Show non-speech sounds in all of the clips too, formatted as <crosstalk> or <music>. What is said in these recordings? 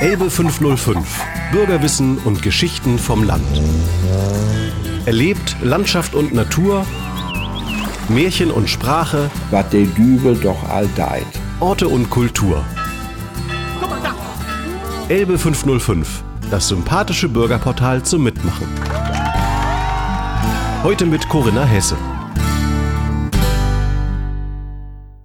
Elbe 505. Bürgerwissen und Geschichten vom Land. Erlebt Landschaft und Natur, Märchen und Sprache, was der Dübel doch all deit. Orte und Kultur. Elbe 505. Das sympathische Bürgerportal zum Mitmachen. Heute mit Corinna Hesse.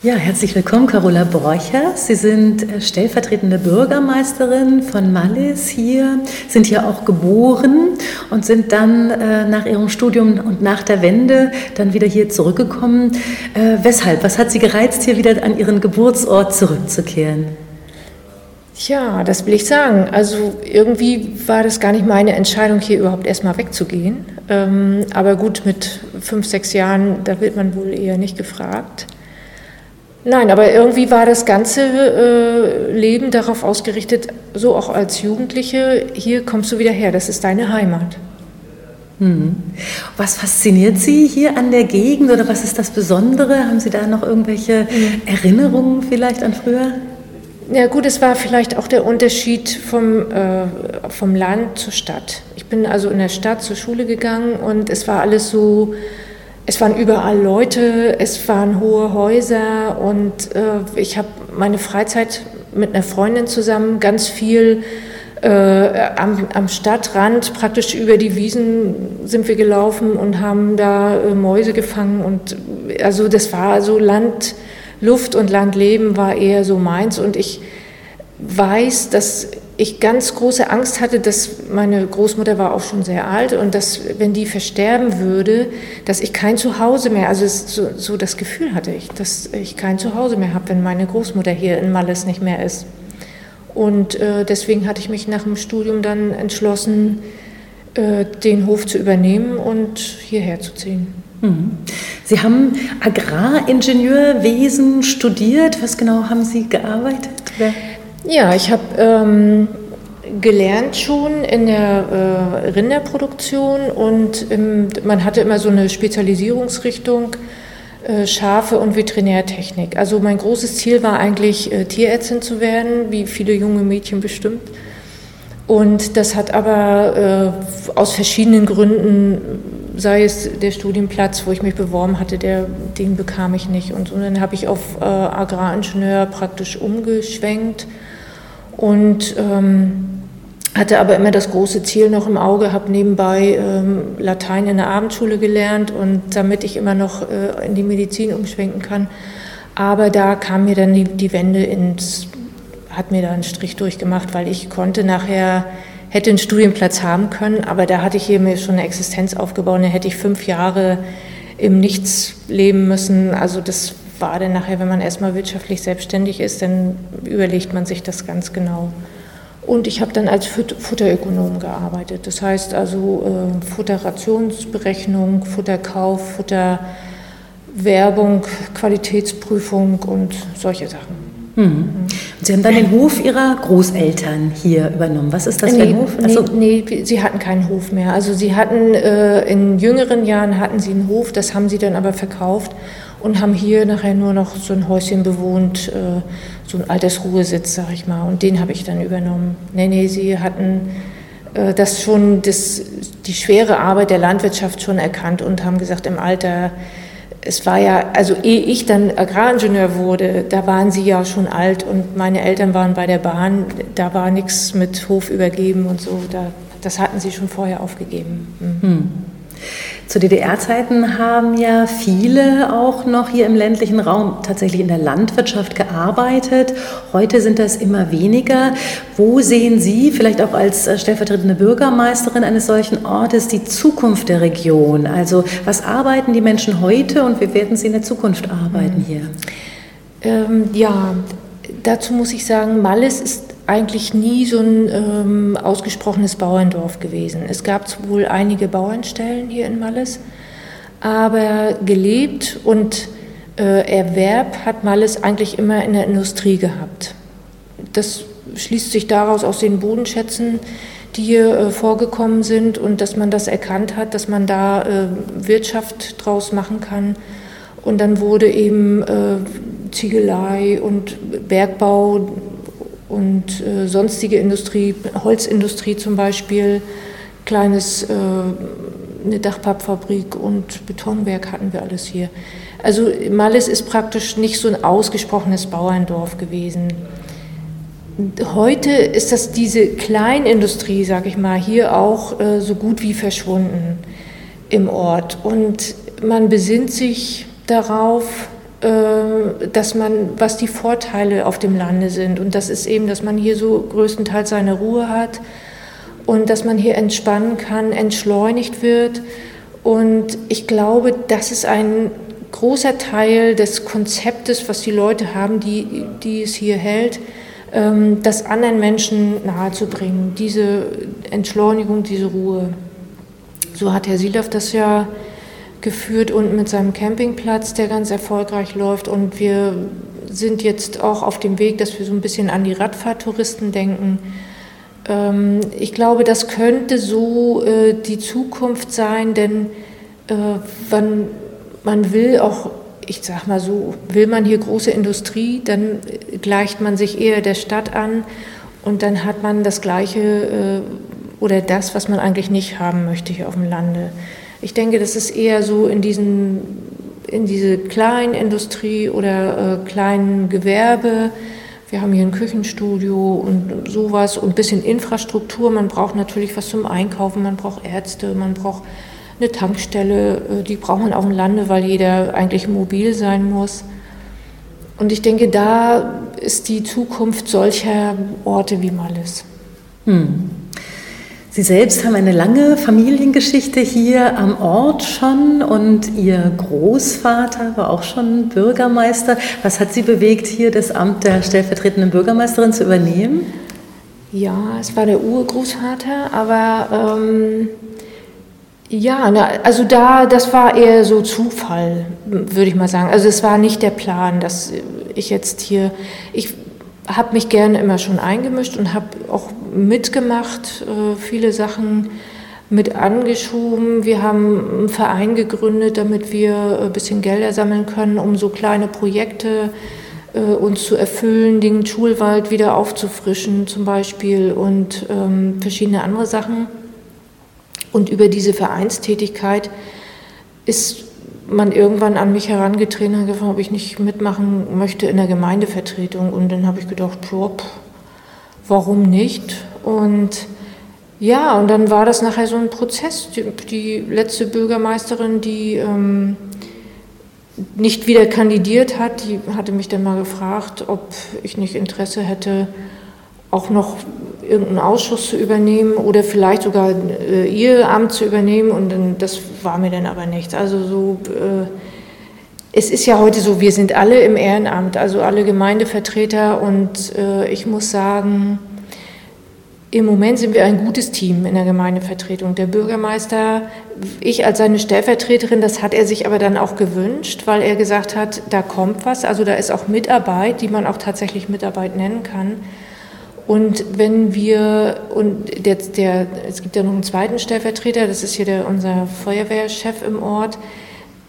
Ja, herzlich willkommen, Carola Borcher. Sie sind äh, stellvertretende Bürgermeisterin von Mallis hier, sind hier auch geboren und sind dann äh, nach ihrem Studium und nach der Wende dann wieder hier zurückgekommen. Äh, weshalb? Was hat Sie gereizt, hier wieder an Ihren Geburtsort zurückzukehren? Ja, das will ich sagen. Also irgendwie war das gar nicht meine Entscheidung, hier überhaupt erstmal wegzugehen. Ähm, aber gut, mit fünf, sechs Jahren, da wird man wohl eher nicht gefragt. Nein, aber irgendwie war das ganze äh, Leben darauf ausgerichtet, so auch als Jugendliche, hier kommst du wieder her, das ist deine Heimat. Hm. Was fasziniert Sie hier an der Gegend oder was ist das Besondere? Haben Sie da noch irgendwelche hm. Erinnerungen vielleicht an früher? Ja gut, es war vielleicht auch der Unterschied vom, äh, vom Land zur Stadt. Ich bin also in der Stadt zur Schule gegangen und es war alles so es waren überall Leute, es waren hohe Häuser und äh, ich habe meine Freizeit mit einer Freundin zusammen ganz viel äh, am, am, Stadtrand, praktisch über die Wiesen sind wir gelaufen und haben da äh, Mäuse gefangen und also das war so Land, Luft und Landleben war eher so meins und ich weiß, dass ich ganz große Angst hatte, dass meine Großmutter war auch schon sehr alt und dass, wenn die versterben würde, dass ich kein Zuhause mehr, also so, so das Gefühl hatte ich, dass ich kein Zuhause mehr habe, wenn meine Großmutter hier in Malles nicht mehr ist. Und äh, deswegen hatte ich mich nach dem Studium dann entschlossen, äh, den Hof zu übernehmen und hierher zu ziehen. Mhm. Sie haben Agraringenieurwesen studiert. Was genau haben Sie gearbeitet? Wer ja, ich habe ähm, gelernt schon in der äh, Rinderproduktion und im, man hatte immer so eine Spezialisierungsrichtung äh, Schafe und Veterinärtechnik. Also mein großes Ziel war eigentlich äh, Tierärztin zu werden, wie viele junge Mädchen bestimmt. Und das hat aber äh, aus verschiedenen Gründen, sei es der Studienplatz, wo ich mich beworben hatte, der, den bekam ich nicht. Und, und dann habe ich auf äh, Agraringenieur praktisch umgeschwenkt und ähm, hatte aber immer das große Ziel noch im Auge, habe nebenbei ähm, Latein in der Abendschule gelernt und damit ich immer noch äh, in die Medizin umschwenken kann. Aber da kam mir dann die, die Wende ins, hat mir da einen Strich durchgemacht, weil ich konnte nachher, hätte einen Studienplatz haben können, aber da hatte ich hier mir schon eine Existenz aufgebaut, da hätte ich fünf Jahre im Nichts leben müssen. Also das denn nachher, wenn man erstmal wirtschaftlich selbstständig ist, dann überlegt man sich das ganz genau. Und ich habe dann als Futterökonom gearbeitet. Das heißt also äh, Futterrationsberechnung, Futterkauf, Futterwerbung, Qualitätsprüfung und solche Sachen. Mhm. Sie haben dann den Hof Ihrer Großeltern hier übernommen. Was ist das nee, für ein Hof? Also nee, nee, Sie hatten keinen Hof mehr. Also Sie hatten äh, in jüngeren Jahren hatten Sie einen Hof, das haben Sie dann aber verkauft und haben hier nachher nur noch so ein Häuschen bewohnt, äh, so ein Altersruhesitz, sag ich mal. Und den habe ich dann übernommen. Nee, nee, sie hatten äh, das schon, das, die schwere Arbeit der Landwirtschaft schon erkannt und haben gesagt, im Alter, es war ja, also ehe ich dann Agraringenieur wurde, da waren sie ja schon alt und meine Eltern waren bei der Bahn, da war nichts mit Hof übergeben und so, da, das hatten sie schon vorher aufgegeben. Mhm. Hm. Zu DDR-Zeiten haben ja viele auch noch hier im ländlichen Raum tatsächlich in der Landwirtschaft gearbeitet. Heute sind das immer weniger. Wo sehen Sie, vielleicht auch als äh, stellvertretende Bürgermeisterin eines solchen Ortes, die Zukunft der Region? Also was arbeiten die Menschen heute und wie werden sie in der Zukunft arbeiten hier? Ähm, ja, dazu muss ich sagen, Malles ist eigentlich nie so ein ähm, ausgesprochenes Bauerndorf gewesen. Es gab wohl einige Bauernstellen hier in Malles, aber gelebt und äh, Erwerb hat Malles eigentlich immer in der Industrie gehabt. Das schließt sich daraus aus den Bodenschätzen, die hier äh, vorgekommen sind und dass man das erkannt hat, dass man da äh, Wirtschaft draus machen kann. Und dann wurde eben äh, Ziegelei und Bergbau und äh, sonstige Industrie, Holzindustrie zum Beispiel, kleines, äh, eine Dachpappfabrik und Betonwerk hatten wir alles hier. Also Malles ist praktisch nicht so ein ausgesprochenes Bauerndorf gewesen. Heute ist das diese Kleinindustrie, sage ich mal, hier auch äh, so gut wie verschwunden im Ort. Und man besinnt sich darauf, dass man, was die Vorteile auf dem Lande sind. Und das ist eben, dass man hier so größtenteils seine Ruhe hat und dass man hier entspannen kann, entschleunigt wird. Und ich glaube, das ist ein großer Teil des Konzeptes, was die Leute haben, die, die es hier hält, ähm, das anderen Menschen nahezubringen, diese Entschleunigung, diese Ruhe. So hat Herr Silav das ja geführt und mit seinem Campingplatz, der ganz erfolgreich läuft. Und wir sind jetzt auch auf dem Weg, dass wir so ein bisschen an die Radfahrtouristen denken. Ähm, ich glaube, das könnte so äh, die Zukunft sein, denn äh, wann man will auch, ich sag mal so, will man hier große Industrie, dann gleicht man sich eher der Stadt an und dann hat man das Gleiche äh, oder das, was man eigentlich nicht haben möchte hier auf dem Lande. Ich denke, das ist eher so in diesen in diese kleinen Industrie oder äh, kleinen Gewerbe. Wir haben hier ein Küchenstudio und sowas und ein bisschen Infrastruktur. Man braucht natürlich was zum Einkaufen, man braucht Ärzte, man braucht eine Tankstelle, äh, die braucht man auf dem Lande, weil jeder eigentlich mobil sein muss. Und ich denke, da ist die Zukunft solcher Orte wie Malles. Hm. Sie selbst haben eine lange Familiengeschichte hier am Ort schon und Ihr Großvater war auch schon Bürgermeister. Was hat Sie bewegt, hier das Amt der stellvertretenden Bürgermeisterin zu übernehmen? Ja, es war der Urgroßvater, aber ähm, ja, na, also da, das war eher so Zufall, würde ich mal sagen. Also es war nicht der Plan, dass ich jetzt hier, ich habe mich gerne immer schon eingemischt und habe auch mitgemacht, äh, viele Sachen mit angeschoben. Wir haben einen Verein gegründet, damit wir ein bisschen Gelder sammeln können, um so kleine Projekte äh, uns zu erfüllen, den Schulwald wieder aufzufrischen zum Beispiel und ähm, verschiedene andere Sachen. Und über diese Vereinstätigkeit ist man irgendwann an mich herangetreten und gefragt, ob ich nicht mitmachen möchte in der Gemeindevertretung. Und dann habe ich gedacht, pff, warum nicht? Und ja, und dann war das nachher so ein Prozess. Die, die letzte Bürgermeisterin, die ähm, nicht wieder kandidiert hat, die hatte mich dann mal gefragt, ob ich nicht Interesse hätte, auch noch irgendeinen Ausschuss zu übernehmen oder vielleicht sogar äh, ihr Amt zu übernehmen und dann, das war mir dann aber nichts. Also so, äh, es ist ja heute so, wir sind alle im Ehrenamt, also alle Gemeindevertreter und äh, ich muss sagen, im Moment sind wir ein gutes Team in der Gemeindevertretung. Der Bürgermeister, ich als seine Stellvertreterin, das hat er sich aber dann auch gewünscht, weil er gesagt hat, da kommt was, also da ist auch Mitarbeit, die man auch tatsächlich Mitarbeit nennen kann. Und wenn wir, und der, der, es gibt ja noch einen zweiten Stellvertreter, das ist hier der, unser Feuerwehrchef im Ort,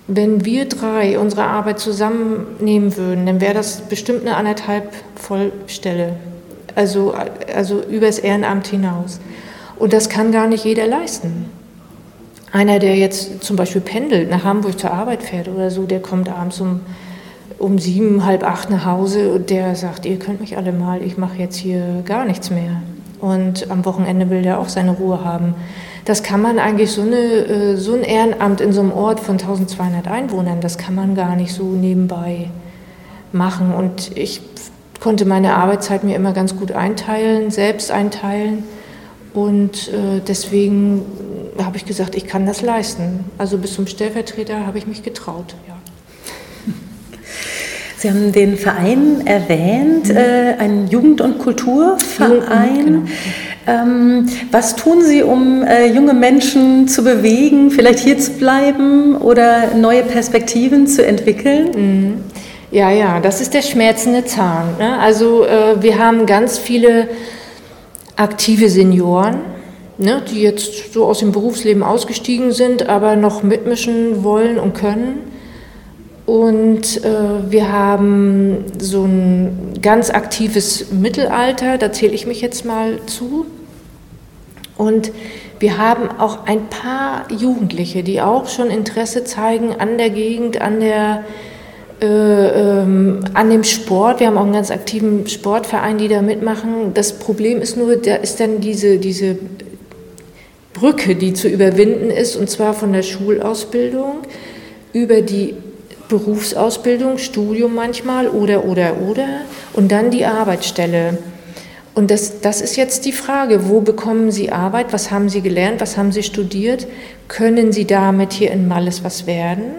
wenn wir drei unsere Arbeit zusammennehmen würden, dann wäre das bestimmt eine anderthalb Vollstelle, also, also übers Ehrenamt hinaus. Und das kann gar nicht jeder leisten. Einer, der jetzt zum Beispiel pendelt, nach Hamburg zur Arbeit fährt oder so, der kommt abends um um sieben, halb acht nach Hause und der sagt, ihr könnt mich alle mal, ich mache jetzt hier gar nichts mehr. Und am Wochenende will der auch seine Ruhe haben. Das kann man eigentlich, so, eine, äh, so ein Ehrenamt in so einem Ort von 1200 Einwohnern, das kann man gar nicht so nebenbei machen. Und ich konnte meine Arbeitszeit mir immer ganz gut einteilen, selbst einteilen. Und äh, deswegen habe ich gesagt, ich kann das leisten. Also bis zum Stellvertreter habe ich mich getraut. Ja. Sie haben den Verein erwähnt, mhm. äh, ein Jugend- und Kulturverein. Genau. Ähm, was tun Sie, um äh, junge Menschen zu bewegen, vielleicht hier zu bleiben oder neue Perspektiven zu entwickeln? Mhm. Ja, ja, das ist der schmerzende Zahn. Ne? Also äh, wir haben ganz viele aktive Senioren, ne, die jetzt so aus dem Berufsleben ausgestiegen sind, aber noch mitmischen wollen und können. Und äh, wir haben so ein ganz aktives Mittelalter, da zähle ich mich jetzt mal zu. Und wir haben auch ein paar Jugendliche, die auch schon Interesse zeigen an der Gegend, an der äh, ähm, an dem Sport. Wir haben auch einen ganz aktiven Sportverein, die da mitmachen. Das Problem ist nur, da ist dann diese, diese Brücke, die zu überwinden ist, und zwar von der Schulausbildung über die Berufsausbildung, Studium manchmal oder, oder, oder, und dann die Arbeitsstelle. Und das, das ist jetzt die Frage, wo bekommen Sie Arbeit, was haben Sie gelernt, was haben Sie studiert, können Sie damit hier in Malles was werden?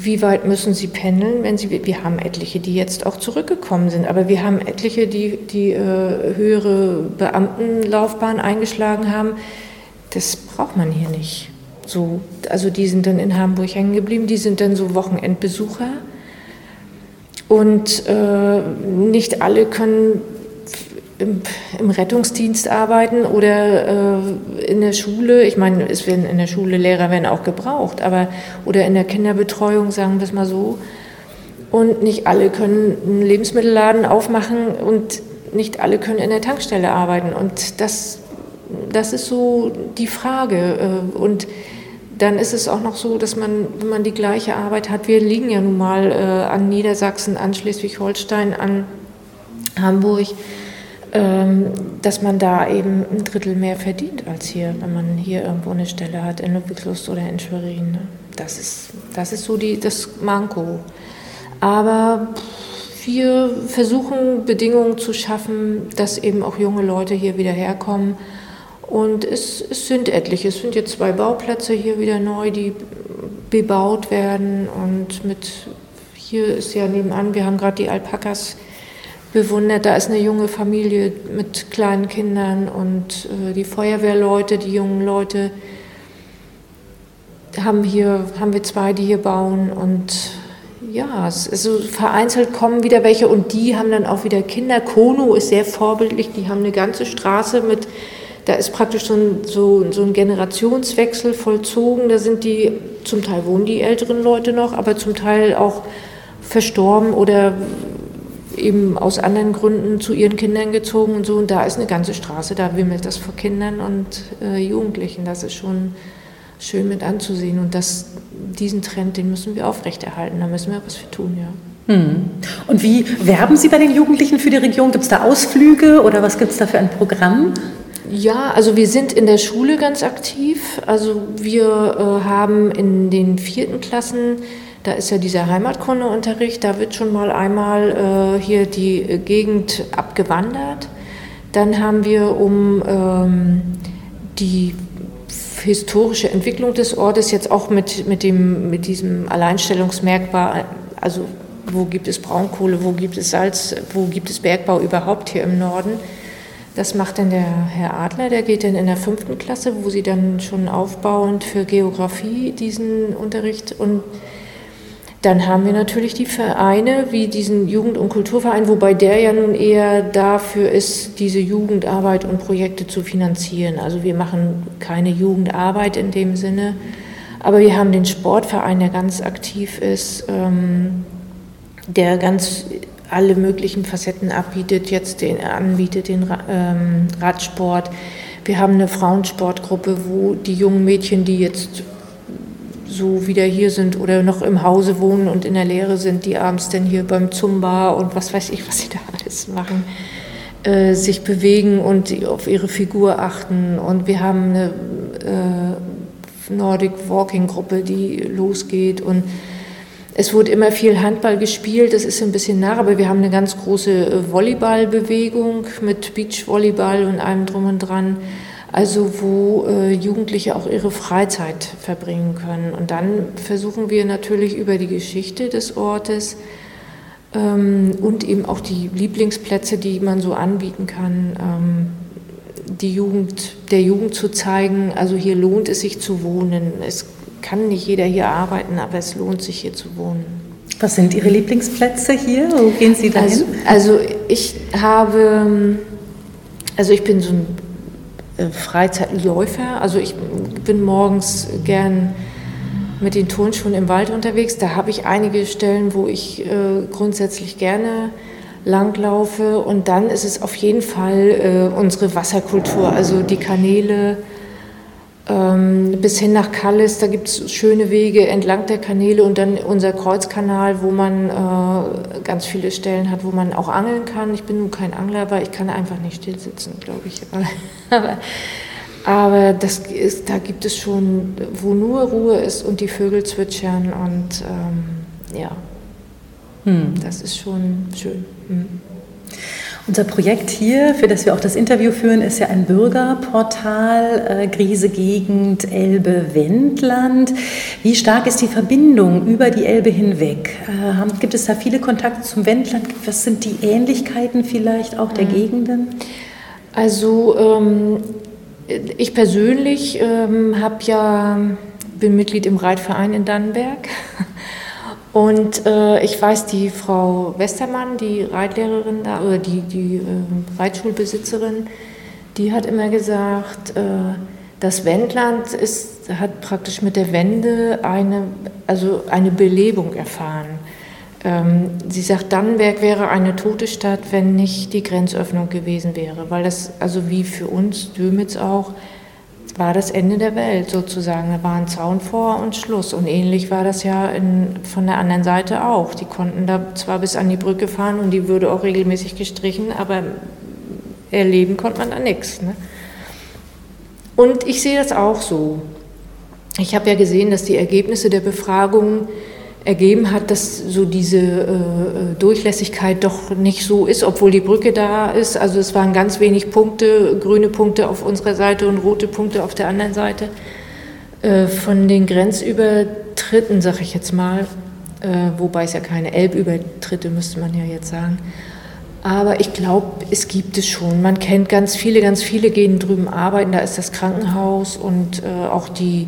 Wie weit müssen Sie pendeln, wenn Sie, wir haben etliche, die jetzt auch zurückgekommen sind, aber wir haben etliche, die, die äh, höhere Beamtenlaufbahn eingeschlagen haben. Das braucht man hier nicht. So, also die sind dann in Hamburg hängen geblieben, die sind dann so Wochenendbesucher. Und äh, nicht alle können im, im, Rettungsdienst arbeiten oder äh, in der Schule. Ich meine, es werden in der Schule Lehrer werden auch gebraucht, aber oder in der Kinderbetreuung, sagen wir es mal so. Und nicht alle können einen Lebensmittelladen aufmachen und nicht alle können in der Tankstelle arbeiten. Und das, das ist so die Frage. Äh, und dann ist es auch noch so, dass man, wenn man die gleiche Arbeit hat, wir liegen ja nun mal äh, an Niedersachsen, an Schleswig-Holstein, an Hamburg, ähm, dass man da eben ein Drittel mehr verdient als hier, wenn man hier irgendwo eine Stelle hat, in Ludwigslust oder in Schwerin. Ne? Das ist, das ist so die, das Manko. Aber wir versuchen Bedingungen zu schaffen, dass eben auch junge Leute hier wieder herkommen. Und es, es sind etliche. Es sind jetzt zwei Bauplätze hier wieder neu, die bebaut werden. Und mit hier ist ja nebenan, wir haben gerade die Alpakas bewundert. Da ist eine junge Familie mit kleinen Kindern und äh, die Feuerwehrleute, die jungen Leute haben hier haben wir zwei, die hier bauen und ja, also vereinzelt kommen wieder welche und die haben dann auch wieder Kinder. Kono ist sehr vorbildlich, die haben eine ganze Straße mit, da ist praktisch so ein, so, so ein Generationswechsel vollzogen. Da sind die, zum Teil wohnen die älteren Leute noch, aber zum Teil auch verstorben oder eben aus anderen Gründen zu ihren Kindern gezogen und so. Und da ist eine ganze Straße, da wimmelt das vor Kindern und äh, Jugendlichen. Das ist schon schön mit anzusehen. Und das, diesen Trend, den müssen wir aufrechterhalten. Da müssen wir was für tun, ja. Hm. Und wie werben Sie bei den Jugendlichen für die Region? Gibt es da Ausflüge oder was gibt es da für ein Programm? Ja, also wir sind in der Schule ganz aktiv. Also wir äh, haben in den vierten Klassen da ist ja dieser Heimatkundeunterricht, da wird schon mal einmal äh, hier die Gegend abgewandert. Dann haben wir um ähm, die historische Entwicklung des Ortes jetzt auch mit, mit, dem, mit diesem Alleinstellungsmerkmal, also wo gibt es Braunkohle, wo gibt es Salz, wo gibt es Bergbau überhaupt hier im Norden. Das macht dann der Herr Adler, der geht dann in der fünften Klasse, wo sie dann schon aufbauend für Geografie diesen Unterricht und dann haben wir natürlich die Vereine wie diesen Jugend- und Kulturverein, wobei der ja nun eher dafür ist, diese Jugendarbeit und Projekte zu finanzieren. Also wir machen keine Jugendarbeit in dem Sinne, aber wir haben den Sportverein, der ganz aktiv ist, ähm, der ganz alle möglichen Facetten abbietet, jetzt den anbietet, den ähm, Radsport. Wir haben eine Frauensportgruppe, wo die jungen Mädchen, die jetzt so wieder hier sind oder noch im Hause wohnen und in der Lehre sind, die abends dann hier beim Zumba und was weiß ich, <laughs> was sie da alles machen, äh, sich bewegen und auf ihre Figur achten. Und wir haben eine äh, Nordic Walking Gruppe, die losgeht und es wurde immer viel Handball gespielt, das ist ein bisschen nach, aber wir haben eine ganz große äh, Volleyballbewegung mit Beachvolleyball und allem drum und dran also wo äh, Jugendliche auch ihre Freizeit verbringen können. Und dann versuchen wir natürlich über die Geschichte des Ortes ähm, und eben auch die Lieblingsplätze, die man so anbieten kann, ähm, die Jugend, der Jugend zu zeigen, also hier lohnt es sich zu wohnen. Es kann nicht jeder hier arbeiten, aber es lohnt sich hier zu wohnen. Was sind Ihre Lieblingsplätze hier? Wo gehen Sie da also, also ich habe, also ich bin so ein äh, Freizeitläufer. Also ich bin morgens gern mit den Turnschuhen im Wald unterwegs. Da habe ich einige Stellen, wo ich äh, grundsätzlich gerne langlaufe. Und dann ist es auf jeden Fall äh, unsere Wasserkultur, also die Kanäle bis hin nach Kallis. Da gibt es schöne Wege entlang der Kanäle und dann unser Kreuzkanal, wo man äh, ganz viele Stellen hat, wo man auch angeln kann. Ich bin nun kein Angler, aber ich kann einfach nicht still sitzen, glaube ich. <laughs> aber aber das ist, da gibt es schon, wo nur Ruhe ist und die Vögel zwitschern und ähm, ja, hm. das ist schon schön. Hm. Unser Projekt hier, für das wir auch das Interview führen, ist ja ein Bürgerportal, äh, Griese Gegend, Elbe, Wendland. Wie stark ist die Verbindung über die Elbe hinweg? Äh, gibt es da viele Kontakte zum Wendland? Was sind die Ähnlichkeiten vielleicht auch der mhm. Gegenden? Also ähm, ich persönlich ähm, ja, bin Mitglied im Reitverein in Dannenberg. Und äh, ich weiß, die Frau Westermann, die Reitlehrerin da, oder die, die äh, Reitschulbesitzerin, die hat immer gesagt, äh, das Wendland ist, hat praktisch mit der Wende eine, also eine Belebung erfahren. Ähm, sie sagt, Dannenberg wäre eine tote Stadt, wenn nicht die Grenzöffnung gewesen wäre, weil das, also wie für uns, Dömitz auch, war das Ende der Welt sozusagen. Da war ein Zaun vor und Schluss. Und ähnlich war das ja in, von der anderen Seite auch. Die konnten da zwar bis an die Brücke fahren und die würde auch regelmäßig gestrichen, aber erleben konnte man da nichts. Ne? Und ich sehe das auch so. Ich habe ja gesehen, dass die Ergebnisse der Befragung ergeben hat, dass so diese äh, Durchlässigkeit doch nicht so ist, obwohl die Brücke da ist. Also es waren ganz wenig Punkte, grüne Punkte auf unserer Seite und rote Punkte auf der anderen Seite. Äh, von den Grenzübertritten, sag ich jetzt mal, äh, wobei es ja keine Elbübertritte, müsste man ja jetzt sagen. Aber ich glaube, es gibt es schon. Man kennt ganz viele, ganz viele gehen drüben arbeiten. Da ist das Krankenhaus und äh, auch die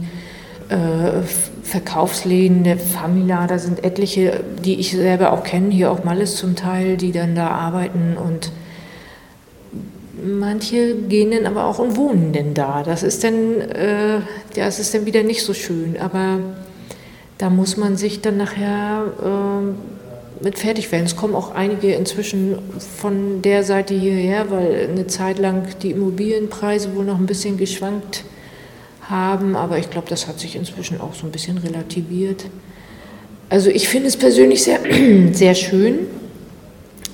äh, Verkaufsläden, der Famila, da sind etliche, die ich selber auch kenne, hier auch Malles zum Teil, die dann da arbeiten und manche gehen dann aber auch und wohnen denn da. Das ist dann, äh, das ist dann wieder nicht so schön, aber da muss man sich dann nachher äh, mit fertig werden. Es kommen auch einige inzwischen von der Seite hierher, weil eine Zeit lang die Immobilienpreise wohl noch ein bisschen geschwankt sind haben, aber ich glaube, das hat sich inzwischen auch so ein bisschen relativiert. Also ich finde es persönlich sehr, <clears throat> sehr schön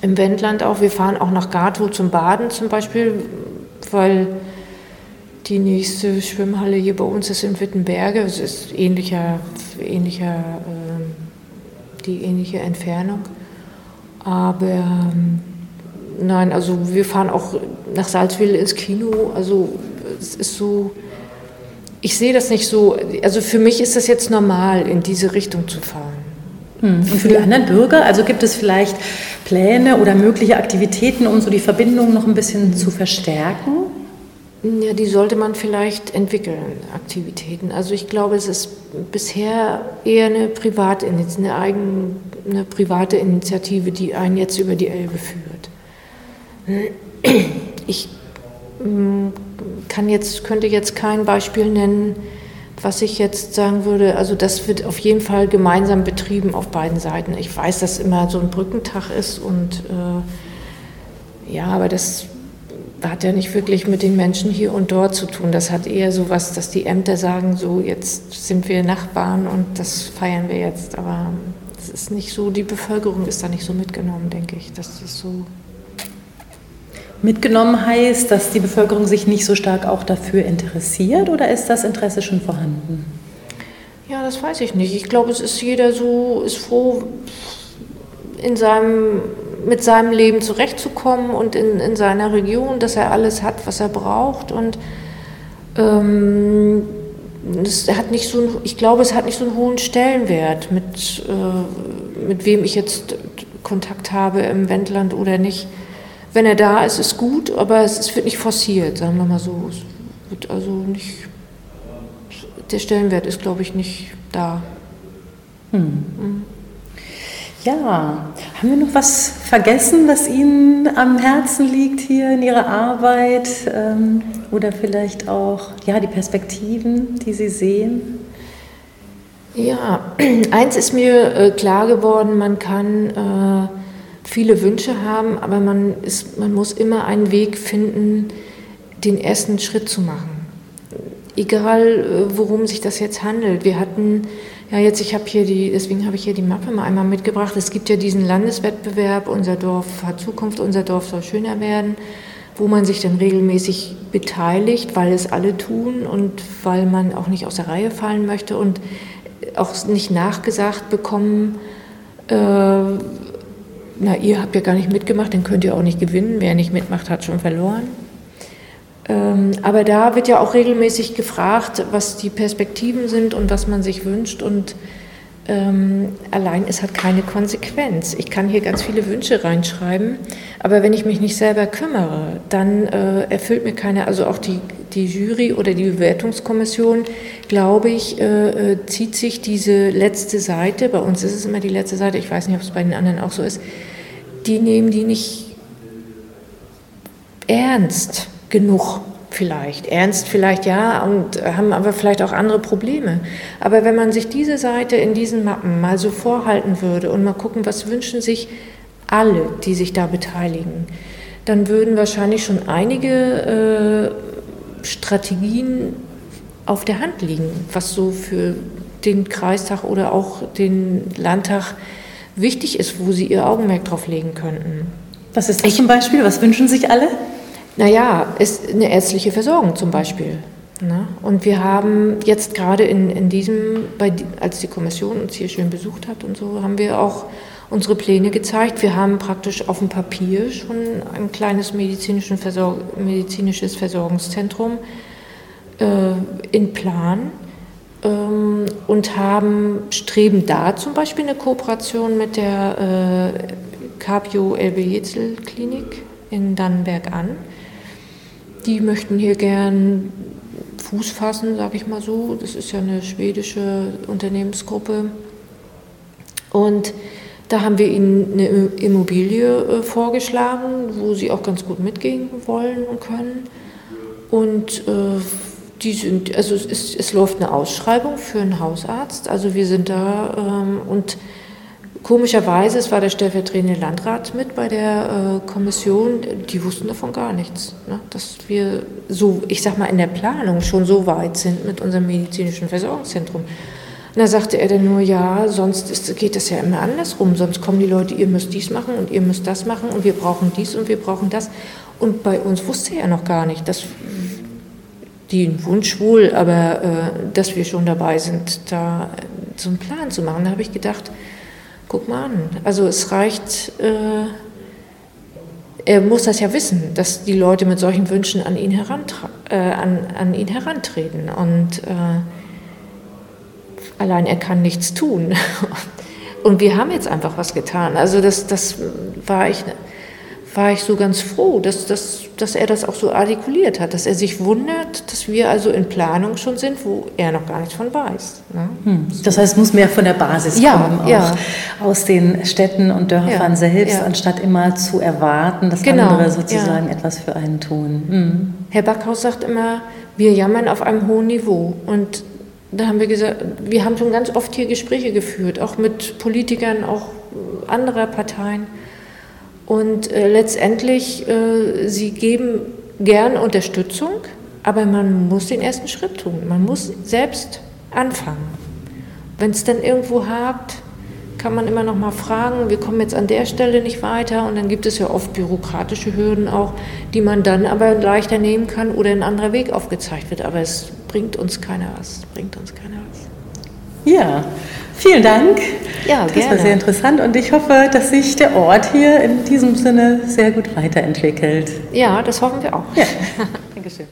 im Wendland auch. Wir fahren auch nach Gato zum Baden zum Beispiel, weil die nächste Schwimmhalle hier bei uns ist in Wittenberge. Es ist ähnlicher, ähnlicher, äh, die ähnliche Entfernung. Aber ähm, nein, also wir fahren auch nach Salzwedel ins Kino. Also es ist so ich sehe das nicht so, also für mich ist das jetzt normal, in diese Richtung zu fahren. Hm. Und für die anderen Bürger, also gibt es vielleicht Pläne oder mögliche Aktivitäten, um so die Verbindung noch ein bisschen zu verstärken? Ja, die sollte man vielleicht entwickeln, Aktivitäten. Also ich glaube, es ist bisher eher eine private, eine, eigene, eine private Initiative, die einen jetzt über die Elbe führt. Ich kann jetzt, könnte jetzt kein Beispiel nennen, was ich jetzt sagen würde, also das wird auf jeden Fall gemeinsam betrieben auf beiden Seiten. Ich weiß, dass immer so ein Brückentag ist und äh, ja, aber das hat ja nicht wirklich mit den Menschen hier und dort zu tun. Das hat eher so was, dass die Ämter sagen, so jetzt sind wir Nachbarn und das feiern wir jetzt. Aber es ist nicht so, die Bevölkerung ist da nicht so mitgenommen, denke ich. Das ist so mitgenommen heißt, dass die Bevölkerung sich nicht so stark auch dafür interessiert oder ist das Interesse schon vorhanden? Ja, das weiß ich nicht. Ich glaube, es ist jeder so, ist froh, in seinem, mit seinem Leben zurechtzukommen und in, in seiner Region, dass er alles hat, was er braucht. Und ähm, es hat nicht so, ich glaube, es hat nicht so einen hohen Stellenwert, mit, äh, mit wem ich jetzt Kontakt habe im Wendland oder nicht wenn er da ist, ist gut, aber es, wird nicht forciert, sagen wir mal so. Es wird also nicht, der Stellenwert ist, glaube ich, nicht da. Hm. Mhm. Ja, haben wir noch was vergessen, was Ihnen am Herzen liegt hier in Ihrer Arbeit ähm, oder vielleicht auch ja, die Perspektiven, die Sie sehen? Ja, <clears throat> eins ist mir äh, klar geworden, man kann äh, viele Wünsche haben, aber man, ist, man muss immer einen Weg finden, den ersten Schritt zu machen. Egal, äh, worum sich das jetzt handelt. Wir hatten ja jetzt, ich habe hier die, deswegen habe ich hier die Mappe mal einmal mitgebracht. Es gibt ja diesen Landeswettbewerb, unser Dorf hat Zukunft, unser Dorf soll schöner werden, wo man sich dann regelmäßig beteiligt, weil es alle tun und weil man auch nicht aus der Reihe fallen möchte und auch nicht nachgesagt bekommen, äh, na, ihr habt ja gar nicht mitgemacht, dann könnt ihr auch nicht gewinnen. Wer nicht mitmacht, hat schon verloren. Ähm, aber da wird ja auch regelmäßig gefragt, was die Perspektiven sind und was man sich wünscht. Und ähm, allein es hat keine Konsequenz. Ich kann hier ganz viele Wünsche reinschreiben, aber wenn ich mich nicht selber kümmere, dann äh, erfüllt mir keine, also auch die, die Jury oder die Bewertungskommission, glaube ich, äh, äh, zieht sich diese letzte Seite, bei uns ist es immer die letzte Seite, ich weiß nicht, ob es bei den anderen auch so ist, die nehmen die nicht ernst genug vielleicht. Ernst vielleicht ja und haben aber vielleicht auch andere Probleme. Aber wenn man sich diese Seite in diesen Mappen mal so vorhalten würde und mal gucken, was wünschen sich alle, die sich da beteiligen, dann würden wahrscheinlich schon einige äh, Strategien auf der Hand liegen, was so für den Kreistag oder auch den Landtag wichtig ist, wo sie ihr Augenmerk drauf legen könnten. Was ist das zum Beispiel? Was wünschen sich alle? Naja, ist eine ärztliche Versorgung zum Beispiel. Ne? Und wir haben jetzt gerade in, in diesem, bei, als die Kommission uns hier schön besucht hat und so, haben wir auch unsere Pläne gezeigt. Wir haben praktisch auf dem Papier schon ein kleines Versorg medizinisches Versorgungszentrum äh, in Plan ähm, und haben, streben da zum Beispiel eine Kooperation mit der äh, Capio Elbe Jetzel Klinik in Dannenberg an die möchten hier gern Fuß fassen, sage ich mal so. Das ist ja eine schwedische Unternehmensgruppe. Und da haben wir ihnen eine Immobilie äh, vorgeschlagen, wo sie auch ganz gut mitgehen wollen und können. Und äh, die sind, also es, ist, es, läuft eine Ausschreibung für einen Hausarzt. Also wir sind da ähm, und Komischerweise, es war der stellvertretende Landrat mit bei der äh, Kommission, die wussten davon gar nichts, ne? dass wir so, ich sag mal, in der Planung schon so weit sind mit unserem medizinischen Versorgungszentrum. Und da sagte er dann nur, ja, sonst ist, geht das ja immer andersrum, sonst kommen die Leute, ihr müsst dies machen und ihr müsst das machen und wir brauchen dies und wir brauchen das. Und bei uns wusste er noch gar nicht, dass die Wunsch wohl, aber äh, dass wir schon dabei sind, da so einen Plan zu machen. Da habe ich gedacht, guck mal an. Also es reicht, äh, er muss das ja wissen, dass die Leute mit solchen Wünschen an ihn, äh, an, an ihn herantreten. Und äh, allein er kann nichts tun. <laughs> Und wir haben jetzt einfach was getan. Also das, das war ich war ich so ganz froh, dass, dass, dass er das auch so artikuliert hat, dass er sich wundert, dass wir also in Planung schon sind, wo er noch gar nichts von weiß. Ne? Hm. Das heißt, es muss mehr von der Basis ja, kommen, auch ja. aus den Städten und Dörfern ja, selbst, anstatt immer zu erwarten, dass genau, andere sozusagen etwas für einen tun. Hm. Herr Backhaus sagt immer, wir jammern auf einem hohen Niveau und da haben wir gesagt, wir haben schon ganz oft hier Gespräche geführt, auch mit Politikern, auch anderer Parteien. Und äh, letztendlich, äh, sie geben gern Unterstützung, aber man muss den ersten Schritt tun. Man muss selbst anfangen. Wenn es dann irgendwo hakt, kann man immer noch mal fragen, wir kommen jetzt an der Stelle nicht weiter und dann gibt es ja oft bürokratische Hürden auch, die man dann aber leichter nehmen kann oder ein anderer Weg aufgezeigt wird. Aber es bringt uns keiner was, bringt uns keiner was. Ja, Vielen Dank. Ja, das gerne. war sehr interessant und ich hoffe, dass sich der Ort hier in diesem Sinne sehr gut weiterentwickelt. Ja, das hoffen wir auch. Ja. <laughs> Dankeschön.